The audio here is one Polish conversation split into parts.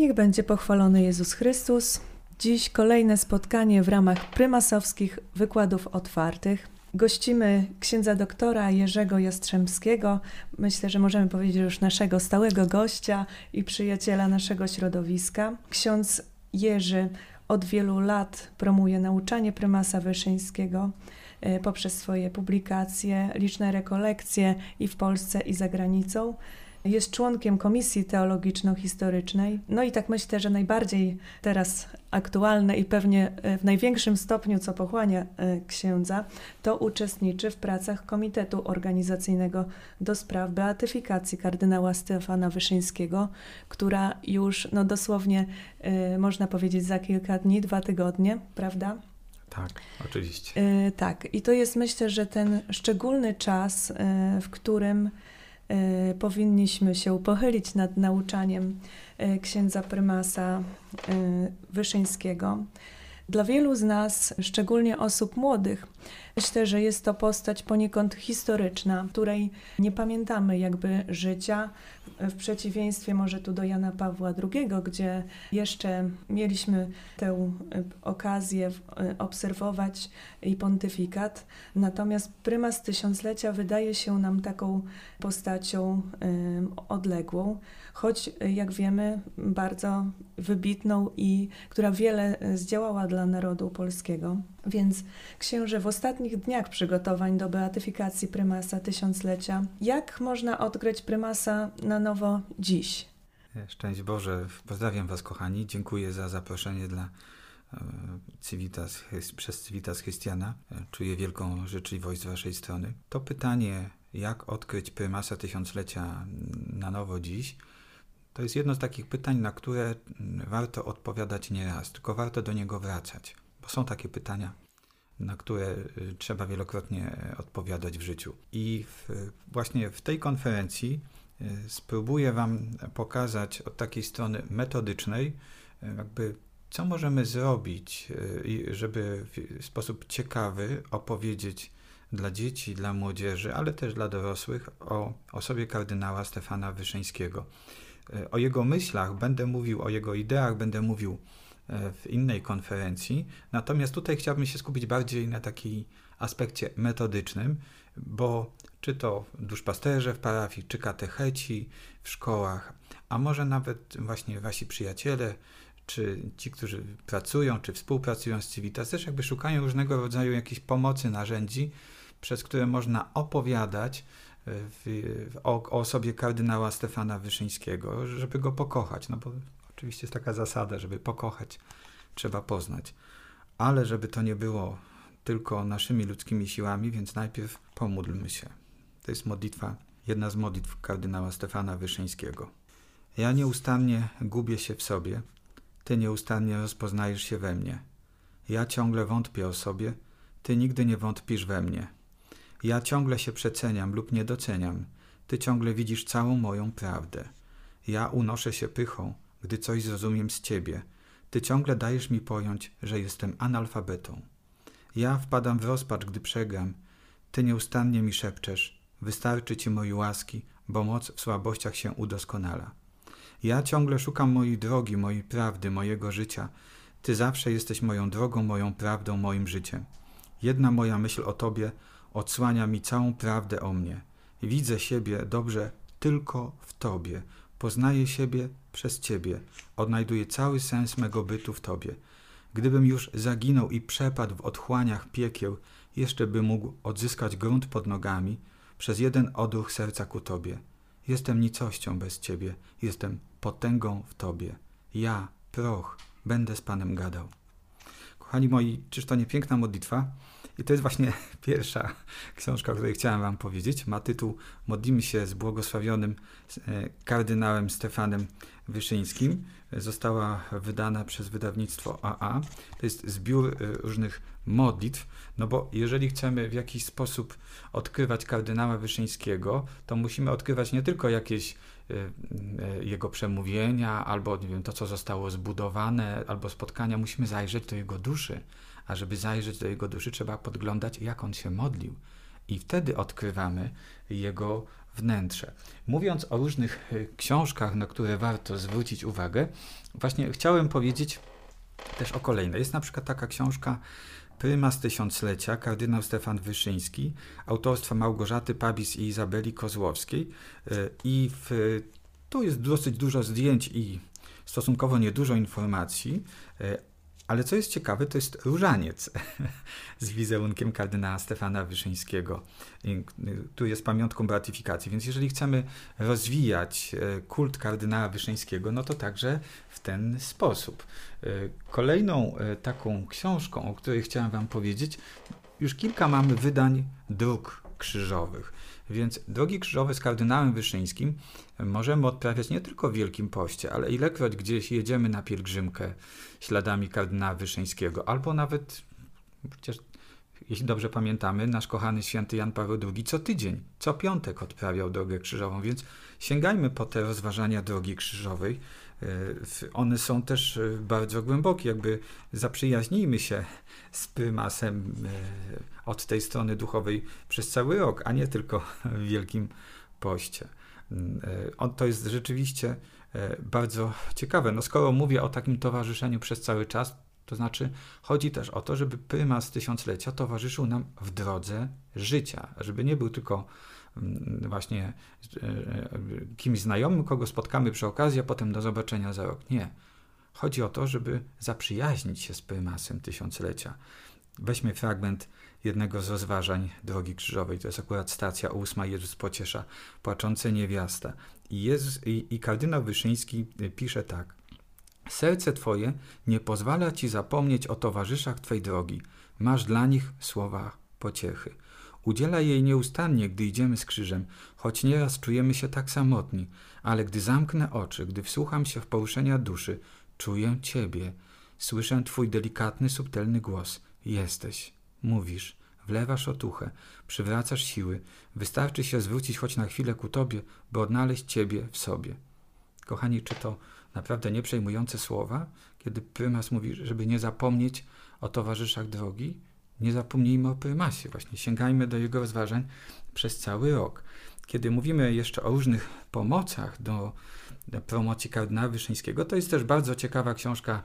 Niech będzie pochwalony Jezus Chrystus. Dziś kolejne spotkanie w ramach prymasowskich wykładów otwartych. Gościmy księdza doktora Jerzego Jastrzębskiego. Myślę, że możemy powiedzieć już naszego stałego gościa i przyjaciela naszego środowiska. Ksiądz Jerzy od wielu lat promuje nauczanie prymasa Wyszyńskiego e, poprzez swoje publikacje, liczne rekolekcje i w Polsce, i za granicą. Jest członkiem Komisji Teologiczno-Historycznej. No i tak myślę, że najbardziej teraz aktualne i pewnie e, w największym stopniu, co pochłania e, księdza, to uczestniczy w pracach Komitetu Organizacyjnego do spraw beatyfikacji kardynała Stefana Wyszyńskiego, która już no dosłownie e, można powiedzieć za kilka dni, dwa tygodnie, prawda? Tak, oczywiście. tak, i to jest myślę, że ten szczególny czas, w którym powinniśmy się pochylić nad nauczaniem e, księdza prymasa e, Wyszyńskiego. Dla wielu z nas, szczególnie osób młodych, myślę, że jest to postać poniekąd historyczna, której nie pamiętamy jakby życia, w przeciwieństwie może tu do Jana Pawła II, gdzie jeszcze mieliśmy tę okazję obserwować i pontyfikat. Natomiast prymas tysiąclecia wydaje się nam taką postacią odległą, choć jak wiemy bardzo wybitną i która wiele zdziałała dla narodu polskiego. Więc księże w ostatnich dniach przygotowań do beatyfikacji prymasa tysiąclecia, jak można odkryć prymasa na nowo dziś? Szczęść Boże, pozdrawiam Was kochani, dziękuję za zaproszenie dla e, Civitas, przez Civitas Christiana. Czuję wielką życzliwość z Waszej strony. To pytanie, jak odkryć prymasa tysiąclecia na nowo dziś, to jest jedno z takich pytań, na które warto odpowiadać nieraz, tylko warto do niego wracać bo są takie pytania, na które y, trzeba wielokrotnie e, odpowiadać w życiu. I w, właśnie w tej konferencji y, spróbuję Wam pokazać od takiej strony metodycznej, y, jakby co możemy zrobić, żeby w sposób ciekawy opowiedzieć dla dzieci, dla młodzieży, ale też dla dorosłych o osobie kardynała Stefana Wyszyńskiego. O jego myślach będę mówił, o jego ideach będę mówił w innej konferencji. Natomiast tutaj chciałbym się skupić bardziej na takim aspekcie metodycznym, bo czy to duszpasterze w parafii, czy katecheci w szkołach, a może nawet właśnie wasi przyjaciele, czy ci, którzy pracują, czy współpracują z Civitas, też jakby szukają różnego rodzaju jakiejś pomocy, narzędzi, przez które można opowiadać e, w, w, o, o osobie kardynała Stefana Wyszyńskiego, żeby go pokochać, no bo Oczywiście jest taka zasada, żeby pokochać, trzeba poznać. Ale żeby to nie było tylko naszymi ludzkimi siłami, więc najpierw pomódlmy się. To jest modlitwa, jedna z modlitw kardynała Stefana Wyszyńskiego. Ja nieustannie gubię się w sobie, Ty nieustannie rozpoznajesz się we mnie. Ja ciągle wątpię o sobie, Ty nigdy nie wątpisz we mnie. Ja ciągle się przeceniam lub nie doceniam, Ty ciągle widzisz całą moją prawdę. Ja unoszę się pychą, gdy coś zrozumiem z Ciebie. Ty ciągle dajesz mi pojąć, że jestem analfabetą. Ja wpadam w rozpacz, gdy przegram. Ty nieustannie mi szepczesz. Wystarczy Ci mojej łaski, bo moc w słabościach się udoskonala. Ja ciągle szukam mojej drogi, mojej prawdy, mojego życia. Ty zawsze jesteś moją drogą, moją prawdą, moim życiem. Jedna moja myśl o Tobie odsłania mi całą prawdę o mnie. Widzę siebie dobrze tylko w Tobie. Poznaję siebie przez Ciebie, odnajduję cały sens mego bytu w Tobie. Gdybym już zaginął i przepadł w otchłaniach piekieł, jeszcze bym mógł odzyskać grunt pod nogami przez jeden odruch serca ku Tobie. Jestem nicością bez Ciebie, jestem potęgą w Tobie. Ja, proch, będę z Panem gadał. Kochani moi, czyż to nie piękna modlitwa? I to jest właśnie pierwsza książka, o której chciałem Wam powiedzieć. Ma tytuł Modlimy się z błogosławionym e, kardynałem Stefanem Wyszyńskim. Została wydana przez wydawnictwo AA. To jest zbiór e, różnych modlitw, no bo jeżeli chcemy w jakiś sposób odkrywać kardynała Wyszyńskiego, to musimy odkrywać nie tylko jakieś jego przemówienia, albo nie wiem, to, co zostało zbudowane, albo spotkania, musimy zajrzeć do jego duszy a żeby zajrzeć do jego duszy, trzeba podglądać, jak on się modlił. I wtedy odkrywamy jego wnętrze. Mówiąc o różnych e, książkach, na które warto zwrócić uwagę, właśnie chciałem powiedzieć też o kolejnej. Jest na przykład taka książka Prymas Tysiąclecia, kardynał Stefan Wyszyński, autorstwa Małgorzaty Pabis i Izabeli Kozłowskiej. E, I w, tu jest dosyć dużo zdjęć i stosunkowo niedużo informacji, ale co jest ciekawe, to jest różaniec z wizerunkiem kardynała Stefana Wyszyńskiego. Tu jest pamiątką beatyfikacji, więc jeżeli chcemy rozwijać e, kult kardynała Wyszyńskiego, no to także w ten sposób. E, kolejną e, taką książką, o której chciałem Wam powiedzieć, już kilka mamy wydań dróg krzyżowych. Więc drogi krzyżowe z kardynałem Wyszyńskim możemy odprawiać nie tylko w Wielkim Poście, ale ilekroć gdzieś jedziemy na pielgrzymkę śladami kardynała Wyszyńskiego, albo nawet, przecież jeśli dobrze pamiętamy, nasz kochany święty Jan Paweł II co tydzień, co piątek odprawiał drogę krzyżową, więc sięgajmy po te rozważania drogi krzyżowej. E, one są też e, bardzo głębokie, jakby zaprzyjaźnijmy się z prymasem e, od tej strony duchowej przez cały rok, a nie tylko w Wielkim Poście. Mm, to jest rzeczywiście bardzo ciekawe. No skoro mówię o takim towarzyszeniu przez cały czas, to znaczy chodzi też o to, żeby prymas tysiąclecia towarzyszył nam w drodze życia, żeby nie był tylko mm, właśnie kimś znajomym, kogo spotkamy przy okazji, a potem do zobaczenia za rok. Nie. Chodzi o to, żeby zaprzyjaźnić się z prymasem tysiąclecia. Weźmy fragment jednego z rozważań Drogi Krzyżowej. To jest akurat stacja ósma, Jezus pociesza płaczące niewiasta. I, Jezus, i, i kardynał Wyszyński pisze tak. Serce Twoje nie pozwala Ci zapomnieć o towarzyszach Twej drogi. Masz dla nich słowa pociechy. Udziela jej nieustannie, gdy idziemy z krzyżem, choć nieraz czujemy się tak samotni, ale gdy zamknę oczy, gdy wsłucham się w poruszenia duszy, czuję Ciebie, słyszę Twój delikatny, subtelny głos. Jesteś, mówisz, wlewasz otuchę, przywracasz siły, wystarczy się zwrócić choć na chwilę ku Tobie, by odnaleźć Ciebie w sobie. Kochani, czy to naprawdę nieprzejmujące słowa, kiedy prymas mówi, żeby nie zapomnieć o towarzyszach drogi? Nie zapomnijmy o prymasie, właśnie sięgajmy do jego rozważań przez cały rok. Kiedy mówimy jeszcze o różnych pomocach do, do promocji kardynała Wyszyńskiego, to jest też bardzo ciekawa książka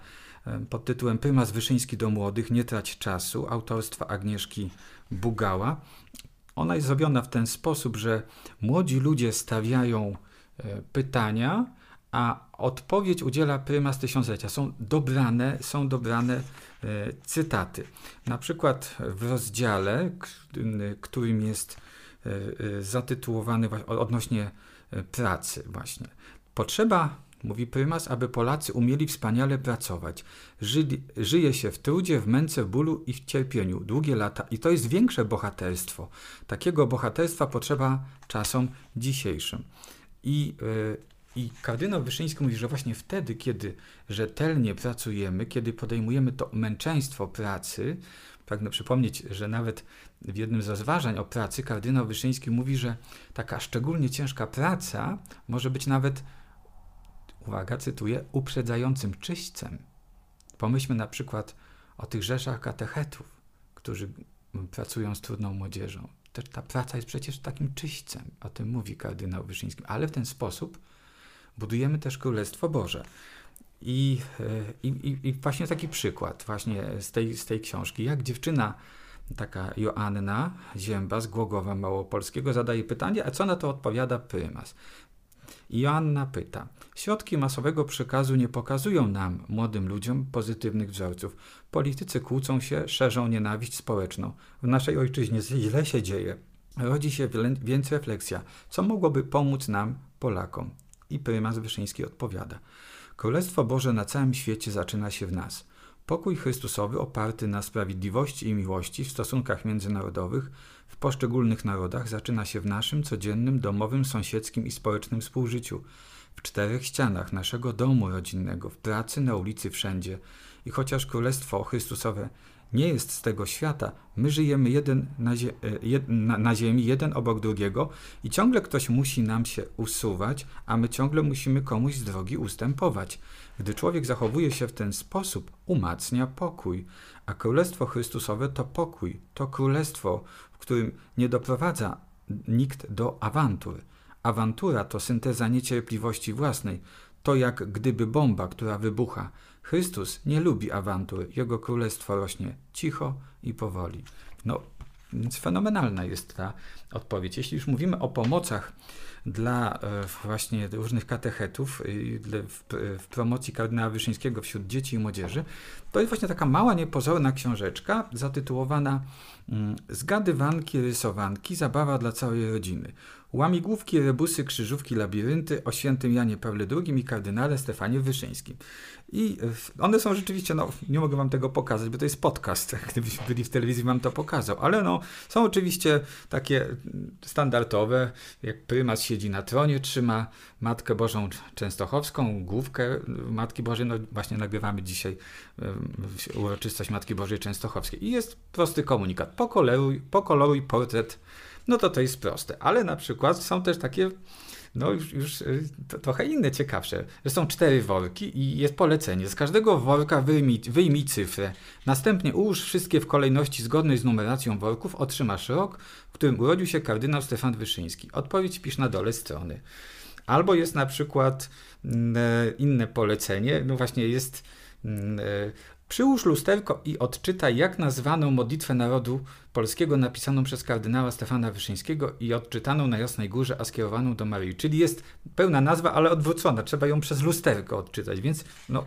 pod tytułem Prymas Wyszyński do młodych, nie trać czasu, autorstwa Agnieszki Bugała. Ona jest zrobiona w ten sposób, że młodzi ludzie stawiają e, pytania, a odpowiedź udziela prymas tysiąclecia. Są dobrane, są dobrane e, cytaty. Na przykład w rozdziale, którym jest e, e, zatytułowany odnośnie pracy właśnie. Potrzeba, mówi prymas, aby Polacy umieli wspaniale pracować. Ży, żyje się w trudzie, w męce, w bólu i w cierpieniu długie lata i to jest większe bohaterstwo. Takiego bohaterstwa potrzeba czasom dzisiejszym. I i kardynał Wyszyński mówi, że właśnie wtedy, kiedy rzetelnie pracujemy, kiedy podejmujemy to męczeństwo pracy, pragnę przypomnieć, że nawet w jednym z rozważań o pracy kardynał Wyszyński mówi, że taka szczególnie ciężka praca może być nawet, uwaga, cytuję, uprzedzającym czyśćcem. Pomyślmy na przykład o tych rzeszach katechetów, którzy pracują z trudną młodzieżą. Też ta praca jest przecież takim czyśćcem, o tym mówi kardynał Wyszyński, ale w ten sposób budujemy też Królestwo Boże. I, i, i właśnie taki przykład właśnie z tej, z tej książki, jak dziewczyna taka Joanna Zięba z Głogowa Małopolskiego zadaje pytanie, a co na to odpowiada prymas? I Joanna pyta, środki masowego przekazu nie pokazują nam, młodym ludziom, pozytywnych wzorców. Politycy kłócą się, szerzą nienawiść społeczną. W naszej ojczyźnie źle się dzieje. Rodzi się więc refleksja, co mogłoby pomóc nam, Polakom. I prymas Wyszyński odpowiada: Królestwo Boże na całym świecie zaczyna się w nas. Pokój Chrystusowy oparty na sprawiedliwości i miłości w stosunkach międzynarodowych w poszczególnych narodach zaczyna się w naszym codziennym, domowym, sąsiedzkim i społecznym współżyciu, w czterech ścianach naszego domu rodzinnego, w pracy, na ulicy, wszędzie. I chociaż Królestwo Chrystusowe nie jest z tego świata. My żyjemy jeden na, zie e, na, na, ziemi, jeden obok drugiego i ciągle ktoś musi nam się usuwać, a my ciągle musimy komuś z drogi ustępować. Gdy człowiek zachowuje się w ten sposób, umacnia pokój. A Królestwo Chrystusowe to pokój, to królestwo, w którym nie doprowadza nikt do awantur, Awantura to synteza niecierpliwości własnej. To jak gdyby bomba, która wybucha. Chrystus nie lubi awantur. Jego królestwo rośnie cicho i powoli. No, więc fenomenalna jest ta odpowiedź. Jeśli już mówimy o pomocach dla e, właśnie różnych katechetów w promocji kardynała Wyszyńskiego wśród dzieci i młodzieży, to jest właśnie taka mała, niepozorna książeczka zatytułowana Zgadywanki, rysowanki, zabawa dla całej rodziny. Łamigłówki, rebusy, krzyżówki, labirynty o świętym Janie Pawle II i kardynale Stefanie Wyszyńskim. I one są rzeczywiście, no nie mogę wam tego pokazać, bo to jest podcast. Gdybyśmy byli w telewizji, wam to pokazał. Ale no, są oczywiście takie standardowe, jak prymas siedzi na tronie, trzyma Matkę Bożą Częstochowską, główkę Matki Bożej. No właśnie nagrywamy dzisiaj uroczystość Matki Bożej Częstochowskiej. I jest prosty komunikat. Pokoloruj, pokoloruj portret no to to jest proste. Ale na przykład są też takie no już, już y, trochę inne, ciekawsze. Że są cztery worki i jest polecenie. Z każdego worka wyjmij, wyjmij cyfrę. Następnie ułóż wszystkie w kolejności zgodnej z numeracją worków. Otrzymasz rok, w którym urodził się kardynał Stefan Wyszyński. Odpowiedź pisz na dole strony. Albo jest na przykład mm, e, inne polecenie. No właśnie jest Przyłóż lusterko i odczytaj, jak nazwaną modlitwę narodu polskiego napisaną przez kardynała Stefana Wyszyńskiego i odczytaną na Jasnej Górze, a skierowaną do Maryi. Czyli jest pełna nazwa, ale odwrócona. Trzeba ją przez lusterko odczytać, więc no,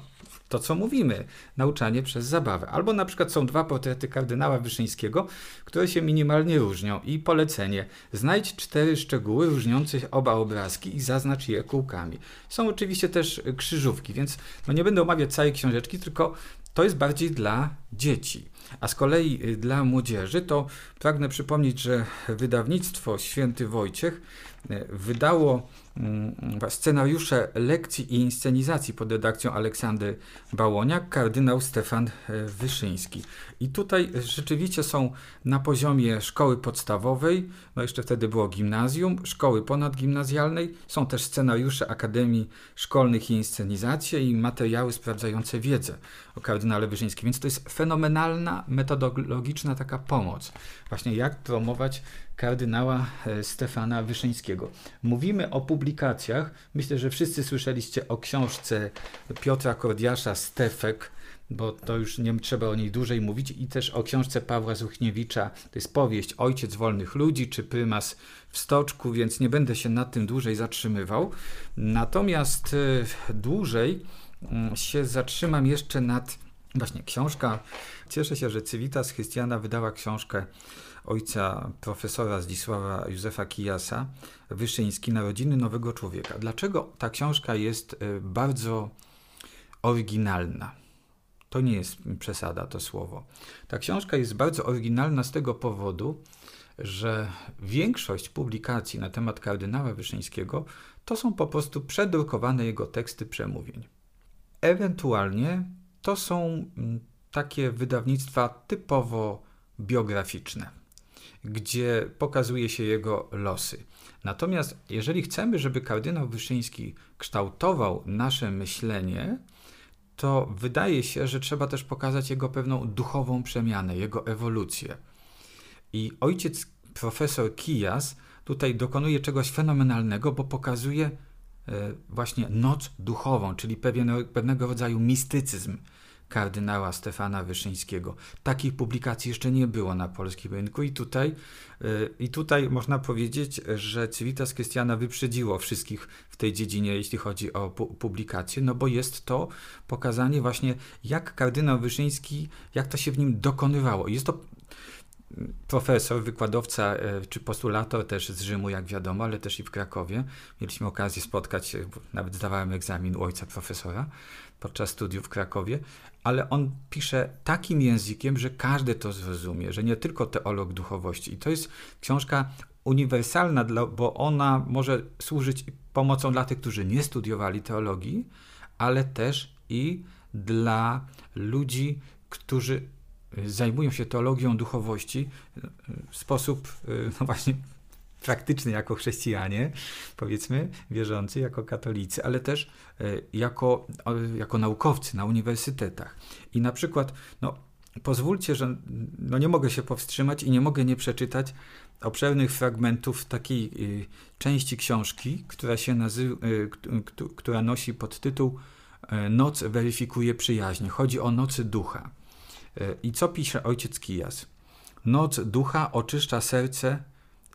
to, co mówimy, nauczanie przez zabawę. Albo na przykład są dwa portrety kardynała Wyszyńskiego, które się minimalnie różnią i polecenie. Znajdź cztery szczegóły różniące oba obrazki i zaznacz je kółkami. Są oczywiście też krzyżówki, więc no nie będę omawiać całej książeczki, tylko to jest bardziej dla dzieci. A z kolei y, dla młodzieży to pragnę przypomnieć, że wydawnictwo Święty Wojciech y, wydało scenariusze lekcji i inscenizacji pod redakcją Aleksander Bałoniak, kardynał Stefan y, Wyszyński. I tutaj rzeczywiście są na poziomie szkoły podstawowej, no jeszcze wtedy było gimnazjum, szkoły ponadgimnazjalnej, są też scenariusze Akademii Szkolnych i Inscenizacje i materiały sprawdzające wiedzę o kardynale Wyszyńskim, więc to jest fenomenalna, metodologiczna taka pomoc. Właśnie jak promować kardynała e, Stefana Wyszyńskiego. Mówimy o publikacjach. Myślę, że wszyscy słyszeliście o książce Piotra Kordiasza Stefek, bo to już nie trzeba o niej dłużej mówić, i też o książce Pawła Zuchniewicza, to jest powieść Ojciec wolnych ludzi, czy Prymas w Stoczku, więc nie będę się nad tym dłużej zatrzymywał. Natomiast e, dłużej mm, się zatrzymam jeszcze nad właśnie książka. Cieszę się, że Civitas Chrystiana wydała książkę ojca profesora Zdzisława Józefa Kijasa, Wyszyński, Narodziny Nowego Człowieka. Dlaczego ta książka jest e, bardzo oryginalna? To nie jest przesada, to słowo. Ta książka jest bardzo oryginalna z tego powodu, że większość publikacji na temat kardynała Wyszyńskiego to są po prostu przedrukowane jego teksty przemówień. Ewentualnie to są mm, takie wydawnictwa typowo biograficzne, gdzie pokazuje się jego losy. Natomiast jeżeli chcemy, żeby kardynał Wyszyński kształtował nasze myślenie, to wydaje się, że trzeba też pokazać jego pewną duchową przemianę, jego ewolucję. I ojciec profesor Kijas tutaj dokonuje czegoś fenomenalnego, bo pokazuje właśnie noc duchową, czyli pewien, pewnego rodzaju mistycyzm kardynała Stefana Wyszyńskiego. Takich publikacji jeszcze nie było na polskim rynku i tutaj, y, i tutaj można powiedzieć, że Civitas Christiana wyprzedziło wszystkich w tej dziedzinie, jeśli chodzi o pu publikacje, no bo jest to pokazanie właśnie, jak kardynał Wyszyński, jak to się w nim dokonywało. Jest to profesor, wykładowca e, czy postulator też z Rzymu, jak wiadomo, ale też i w Krakowie. Mieliśmy okazję spotkać się, nawet zdawałem egzamin u ojca profesora podczas studiów w Krakowie, ale on pisze takim językiem, że każdy to zrozumie, że nie tylko teolog duchowości. I to jest książka uniwersalna, bo ona może służyć pomocą dla tych, którzy nie studiowali teologii, ale też i dla ludzi, którzy zajmują się teologią duchowości w sposób, no właśnie, praktyczny jako chrześcijanie, powiedzmy, wierzący, jako katolicy, ale też e, jako, jako naukowcy na uniwersytetach. I na przykład, no, pozwólcie, że no nie mogę się powstrzymać i nie mogę nie przeczytać obszernych fragmentów takiej y, części książki, która się nazywa, y, która nosi podtytuł y, Noc weryfikuje przyjaźń. Chodzi o nocy ducha. Y, I co pisze ojciec Kijas? Noc ducha oczyszcza serce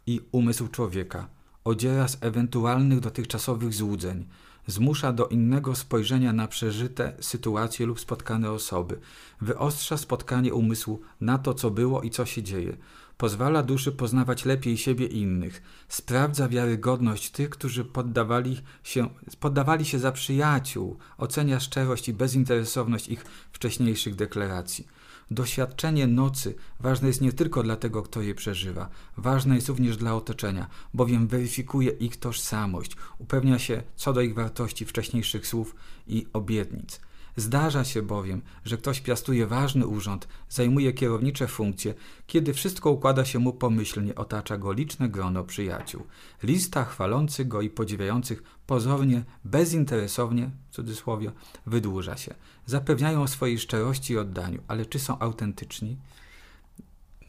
i umysł człowieka, odziera z ewentualnych dotychczasowych złudzeń, zmusza do innego spojrzenia na przeżyte sytuacje lub spotkane osoby, wyostrza spotkanie umysłu na to, co było i co się dzieje, pozwala duszy poznawać lepiej siebie i innych, sprawdza wiarygodność tych, którzy poddawali się, poddawali się za przyjaciół, ocenia szczerość i bezinteresowność ich wcześniejszych deklaracji. Doświadczenie nocy ważne jest nie tylko dla tego, kto je przeżywa, ważne jest również dla otoczenia, bowiem weryfikuje ich tożsamość, upewnia się co do ich wartości wcześniejszych słów i obietnic. Zdarza się bowiem, że ktoś piastuje ważny urząd, zajmuje kierownicze funkcje, kiedy wszystko układa się mu pomyślnie, otacza go liczne grono przyjaciół. Lista chwalących go i podziwiających pozornie, bezinteresownie, w cudzysłowie, wydłuża się. Zapewniają o swojej szczerości i oddaniu, ale czy są autentyczni?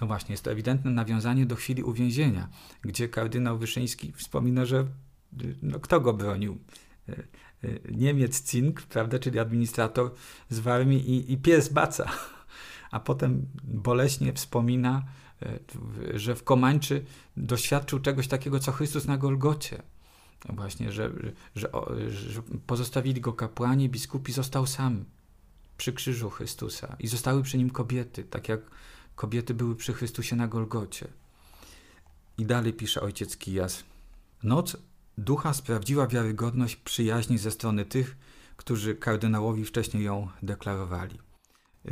No właśnie, jest to ewidentne nawiązanie do chwili uwięzienia, gdzie kardynał Wyszyński wspomina, że no, kto go bronił? Y, Niemiec Cink, prawda, czyli administrator z Warmii i, i pies Baca. A potem boleśnie wspomina, y, że w Komańczy doświadczył czegoś takiego, co Chrystus na Golgocie. Właśnie, że, że, że pozostawili go kapłani, biskupi, został sam przy krzyżu Chrystusa i zostały przy nim kobiety, tak jak kobiety były przy Chrystusie na Golgocie. I dalej pisze ojciec Kijas. Noc ducha sprawdziła wiarygodność przyjaźni ze strony tych, którzy kardynałowi wcześniej ją deklarowali.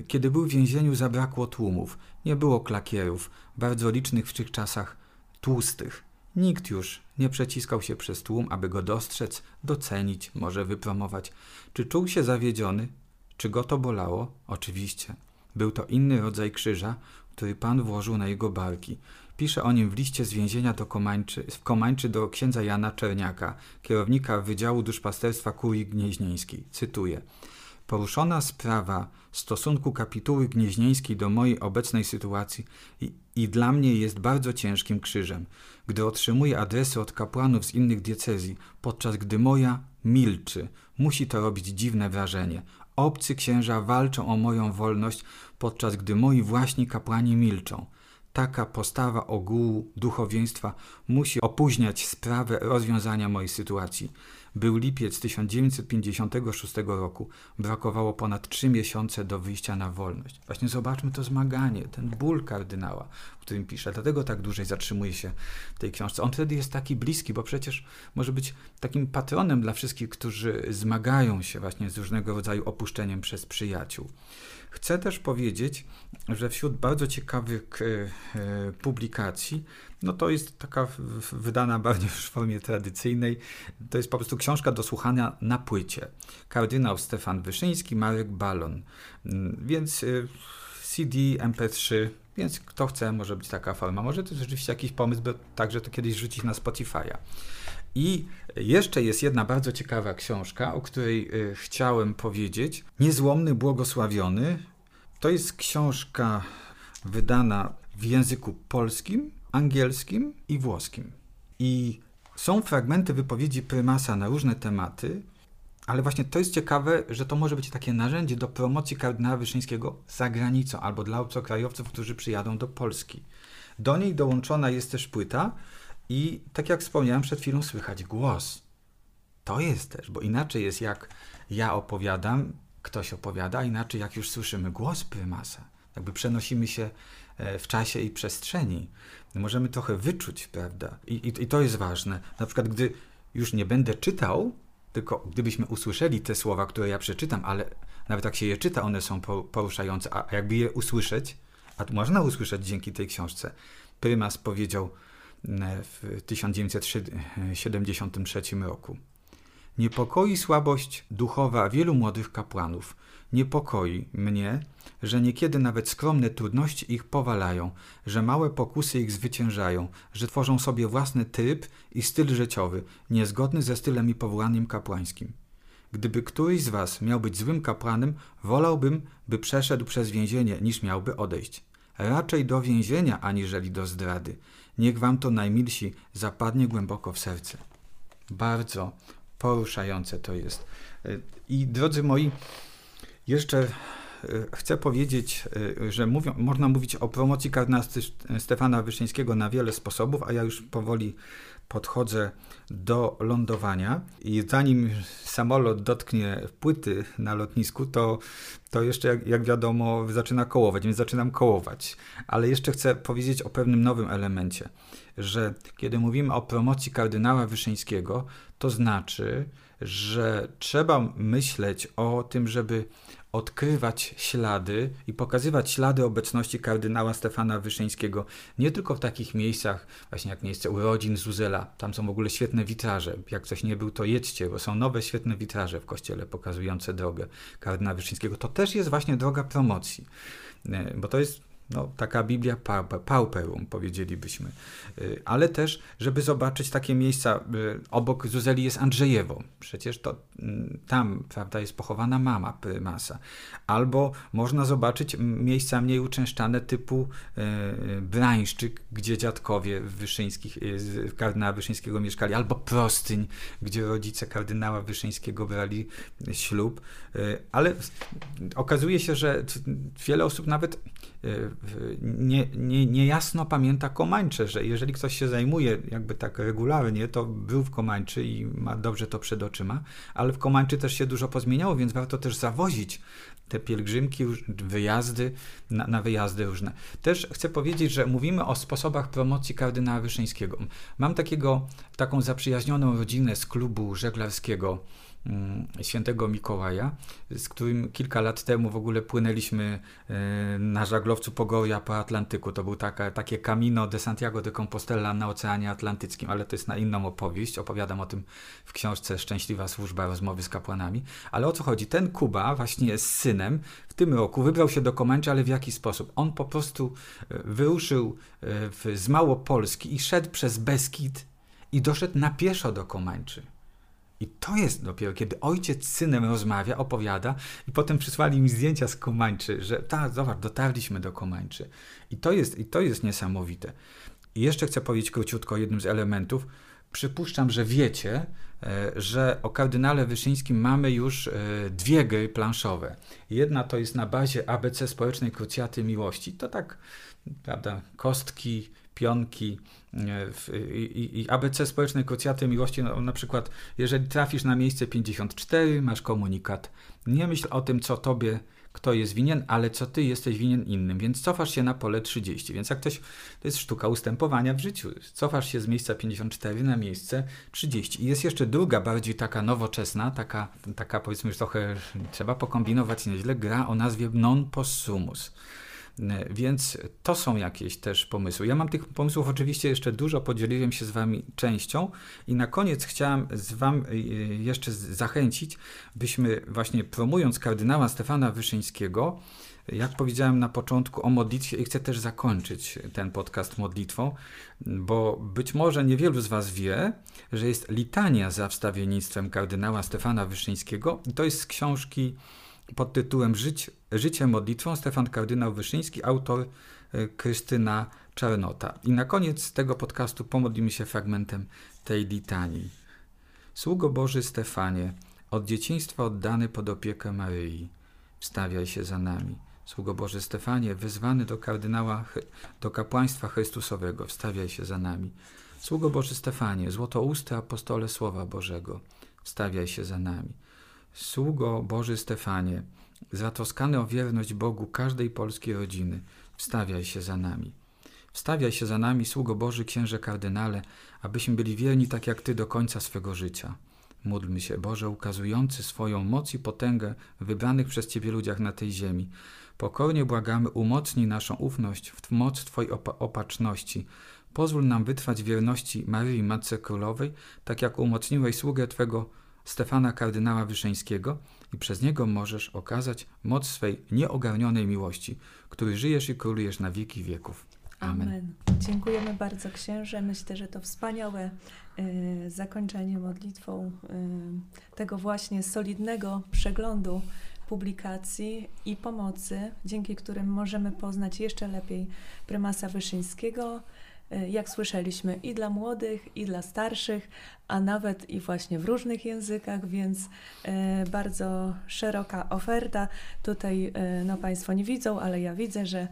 Kiedy był w więzieniu, zabrakło tłumów, nie było klakierów, bardzo licznych w tych czasach tłustych. Nikt już nie przeciskał się przez tłum, aby go dostrzec, docenić, może wypromować. Czy czuł się zawiedziony? Czy go to bolało? Oczywiście. Był to inny rodzaj krzyża, który Pan włożył na jego barki. Pisze o nim w liście z więzienia do Komańczy, w Komańczy do księdza Jana Czerniaka, kierownika Wydziału Duszpasterstwa Kurii Gnieźnieńskiej. Cytuję. Poruszona sprawa stosunku kapituły gnieźnieńskiej do mojej obecnej sytuacji i, i dla mnie jest bardzo ciężkim krzyżem, gdy otrzymuję adresy od kapłanów z innych diecezji, podczas gdy moja milczy. Musi to robić dziwne wrażenie. Obcy księża walczą o moją wolność, podczas gdy moi właśnie kapłani milczą. Taka postawa ogółu duchowieństwa musi opóźniać sprawę rozwiązania mojej sytuacji. Był lipiec 1956 roku. Brakowało ponad trzy miesiące do wyjścia na wolność. Właśnie zobaczmy to zmaganie, ten ból kardynała, w którym pisze. Dlatego tak dłużej zatrzymuje się w tej książce. On wtedy jest taki bliski, bo przecież może być takim patronem dla wszystkich, którzy zmagają się właśnie z różnego rodzaju opuszczeniem przez przyjaciół. Chcę też powiedzieć, że wśród bardzo ciekawych e, e, publikacji, no to jest taka wydana bardziej w formie tradycyjnej, to jest po prostu książka do słuchania na płycie. Kardynał Stefan Wyszyński, Marek Balon. Mm, więc e, CD, MP3, więc kto chce, może być taka forma. Może to jest rzeczywiście jakiś pomysł, by także to kiedyś rzucić na Spotify'a. I jeszcze jest jedna bardzo ciekawa książka, o której y, chciałem powiedzieć. Niezłomny, błogosławiony. To jest książka wydana w języku polskim, angielskim i włoskim. I są fragmenty wypowiedzi prymasa na różne tematy, ale właśnie to jest ciekawe, że to może być takie narzędzie do promocji kardynała Wyszyńskiego za granicą albo dla obcokrajowców, którzy przyjadą do Polski. Do niej dołączona jest też płyta, i tak jak wspomniałem przed chwilą, słychać głos. To jest też, bo inaczej jest jak ja opowiadam, ktoś opowiada, inaczej jak już słyszymy głos prymasa. Jakby przenosimy się w czasie i przestrzeni. Możemy trochę wyczuć, prawda? I, i, I to jest ważne. Na przykład, gdy już nie będę czytał, tylko gdybyśmy usłyszeli te słowa, które ja przeczytam, ale nawet jak się je czyta, one są poruszające, a jakby je usłyszeć, a można usłyszeć dzięki tej książce. Prymas powiedział, w 1973 roku. Niepokoi słabość duchowa wielu młodych kapłanów. Niepokoi mnie, że niekiedy nawet skromne trudności ich powalają, że małe pokusy ich zwyciężają, że tworzą sobie własny tryb i styl życiowy, niezgodny ze stylem i powołaniem kapłańskim. Gdyby któryś z was miał być złym kapłanem, wolałbym, by przeszedł przez więzienie, niż miałby odejść. Raczej do więzienia, aniżeli do zdrady. Niech wam to najmilsi zapadnie głęboko w serce. Bardzo poruszające to jest. I drodzy moi, jeszcze E, chcę powiedzieć, e, że mówią, można mówić o promocji kardynała Stefana Wyszyńskiego na wiele sposobów, a ja już powoli podchodzę do lądowania i zanim samolot dotknie płyty na lotnisku, to, to jeszcze jak, jak wiadomo zaczyna kołować, więc zaczynam kołować. Ale jeszcze chcę powiedzieć o pewnym nowym elemencie, że kiedy mówimy o promocji kardynała Wyszyńskiego, to znaczy, że trzeba myśleć o tym, żeby odkrywać ślady i pokazywać ślady obecności kardynała Stefana Wyszyńskiego nie tylko w takich miejscach, właśnie jak miejsce urodzin Zuzela, tam są w ogóle świetne witraże, jak coś nie był, to jedźcie, bo są nowe świetne witraże w kościele pokazujące drogę kardynała Wyszyńskiego. To też jest właśnie droga promocji, e, bo to jest no, taka Biblia pauperum, powiedzielibyśmy. Y, ale też, żeby zobaczyć takie miejsca, y, obok Zuzeli jest Andrzejewo, przecież to mm, tam, prawda, jest pochowana mama prymasa. Albo można zobaczyć miejsca mniej uczęszczane typu y, Brańszczyk, gdzie dziadkowie Wyszyńskich, kardynała Wyszyńskiego mieszkali, albo Prostyń, gdzie rodzice kardynała Wyszyńskiego brali ślub. Ale okazuje się, że wiele osób nawet nie, nie, niejasno pamięta Komańcze, że jeżeli ktoś się zajmuje jakby tak regularnie, to był w Komańczy i ma dobrze to przed oczyma, ale w Komańczy też się dużo pozmieniało, więc warto też zawozić te pielgrzymki, wyjazdy, na, na, wyjazdy różne. Też chcę powiedzieć, że mówimy o sposobach promocji kardynała Wyszyńskiego. Mam takiego, taką zaprzyjaźnioną rodzinę z klubu żeglarskiego świętego Mikołaja, z którym kilka lat temu w ogóle płynęliśmy e, na żaglowcu Pogoria po Atlantyku. To był taka, takie Camino de Santiago de Compostela na Oceanie Atlantyckim, ale to jest na inną opowieść. Opowiadam o tym w książce Szczęśliwa służba, rozmowy z kapłanami. Ale o co chodzi? Ten Kuba właśnie z synem w tym roku wybrał się do Komańczy, ale w jaki sposób? On po prostu e, wyruszył e, z Małopolski i szedł przez Beskid i doszedł na pieszo do Komańczy. I to jest dopiero, kiedy ojciec z synem rozmawia, opowiada i potem przysłali mi zdjęcia z Komańczy, że tak, zobacz, dotarliśmy do Komańczy. I to jest, i to jest niesamowite. I jeszcze chcę powiedzieć króciutko o jednym z elementów. Przypuszczam, że wiecie, e, że o kardynale Wyszyńskim mamy już e, dwie gry planszowe. Jedna to jest na bazie ABC Społecznej Krucjaty Miłości. To tak, prawda, kostki, pionki e, i, i ABC Społecznej Krucjaty Miłości, no, na przykład jeżeli trafisz na miejsce 54, masz komunikat. Nie myśl o tym, co tobie kto jest winien, ale co ty jesteś winien innym, więc cofasz się na pole 30. Więc jak ktoś, to jest sztuka ustępowania w życiu, cofasz się z miejsca 54 na miejsce 30. I jest jeszcze druga, bardziej taka nowoczesna, taka, taka powiedzmy już trochę trzeba pokombinować nieźle, gra o nazwie non possumus. Więc to są jakieś też pomysły. Ja mam tych pomysłów oczywiście jeszcze dużo, podzieliłem się z Wami częścią i na koniec chciałem z Wam e, jeszcze zachęcić, byśmy właśnie promując kardynała Stefana Wyszyńskiego, jak powiedziałem na początku o modlitwie i chcę też zakończyć ten podcast modlitwą, bo być może niewielu z Was wie, że jest litania za wstawiennictwem kardynała Stefana Wyszyńskiego i to jest z książki pod tytułem Żyć, Życie modlitwą Stefan Kardynał Wyszyński, autor e, Krystyna Czarnota. I na koniec tego podcastu pomodlimy się fragmentem tej litanii. Sługo Boży Stefanie, od dzieciństwa oddany pod opiekę Maryi, wstawiaj się za nami. Sługo Boży Stefanie, wyzwany do kardynała, do kapłaństwa Chrystusowego, wstawiaj się za nami. Sługo Boży Stefanie, złotousty apostole Słowa Bożego, wstawiaj się za nami. Sługo Boży Stefanie, zatroskany o wierność Bogu każdej polskiej rodziny, wstawiaj się za nami. Wstawiaj się za nami, sługo Boży, księże kardynale, abyśmy byli wierni tak jak Ty do końca swego życia. Módlmy się, Boże, ukazujący swoją moc i potęgę wybranych przez Ciebie ludziach na tej ziemi. Pokornie błagamy, umocnij naszą ufność w moc Twojej opa opatrzności. Pozwól nam wytrwać wierności Maryi Matce Królowej, tak jak umocniłeś sługę Twego Stefana kardynała Wyszyńskiego i przez niego możesz okazać moc swej nieogarnionej miłości, który żyjesz i królujesz na wieki wieków. Amen. Dziękujemy bardzo księże. Myślę, że to wspaniałe y, zakończenie modlitwą y, tego właśnie solidnego przeglądu publikacji i pomocy, dzięki którym możemy poznać jeszcze lepiej prymasa Wyszyńskiego, jak słyszeliśmy, i dla młodych, i dla starszych, a nawet i właśnie w różnych językach, więc y, bardzo szeroka oferta. Tutaj y, no, Państwo nie widzą, ale ja widzę, że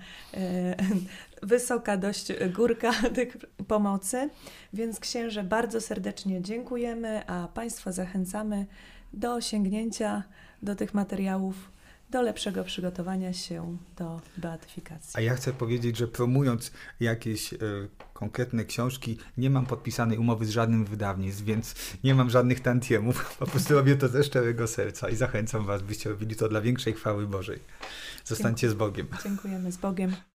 wysoka dość górka tych pomocy, więc księże bardzo serdecznie dziękujemy, a Państwa zachęcamy do sięgnięcia do tych materiałów, do lepszego przygotowania się do beatyfikacji. A ja chcę powiedzieć, że promując jakieś y, konkretne książki, nie mam podpisanej umowy z żadnym wydawnictw, więc nie mam żadnych tantiemów. Po prostu robię to ze szczerego serca i zachęcam Was, byście robili to dla większej chwały Bożej. Zostańcie z Bogiem. Dziękujemy z Bogiem.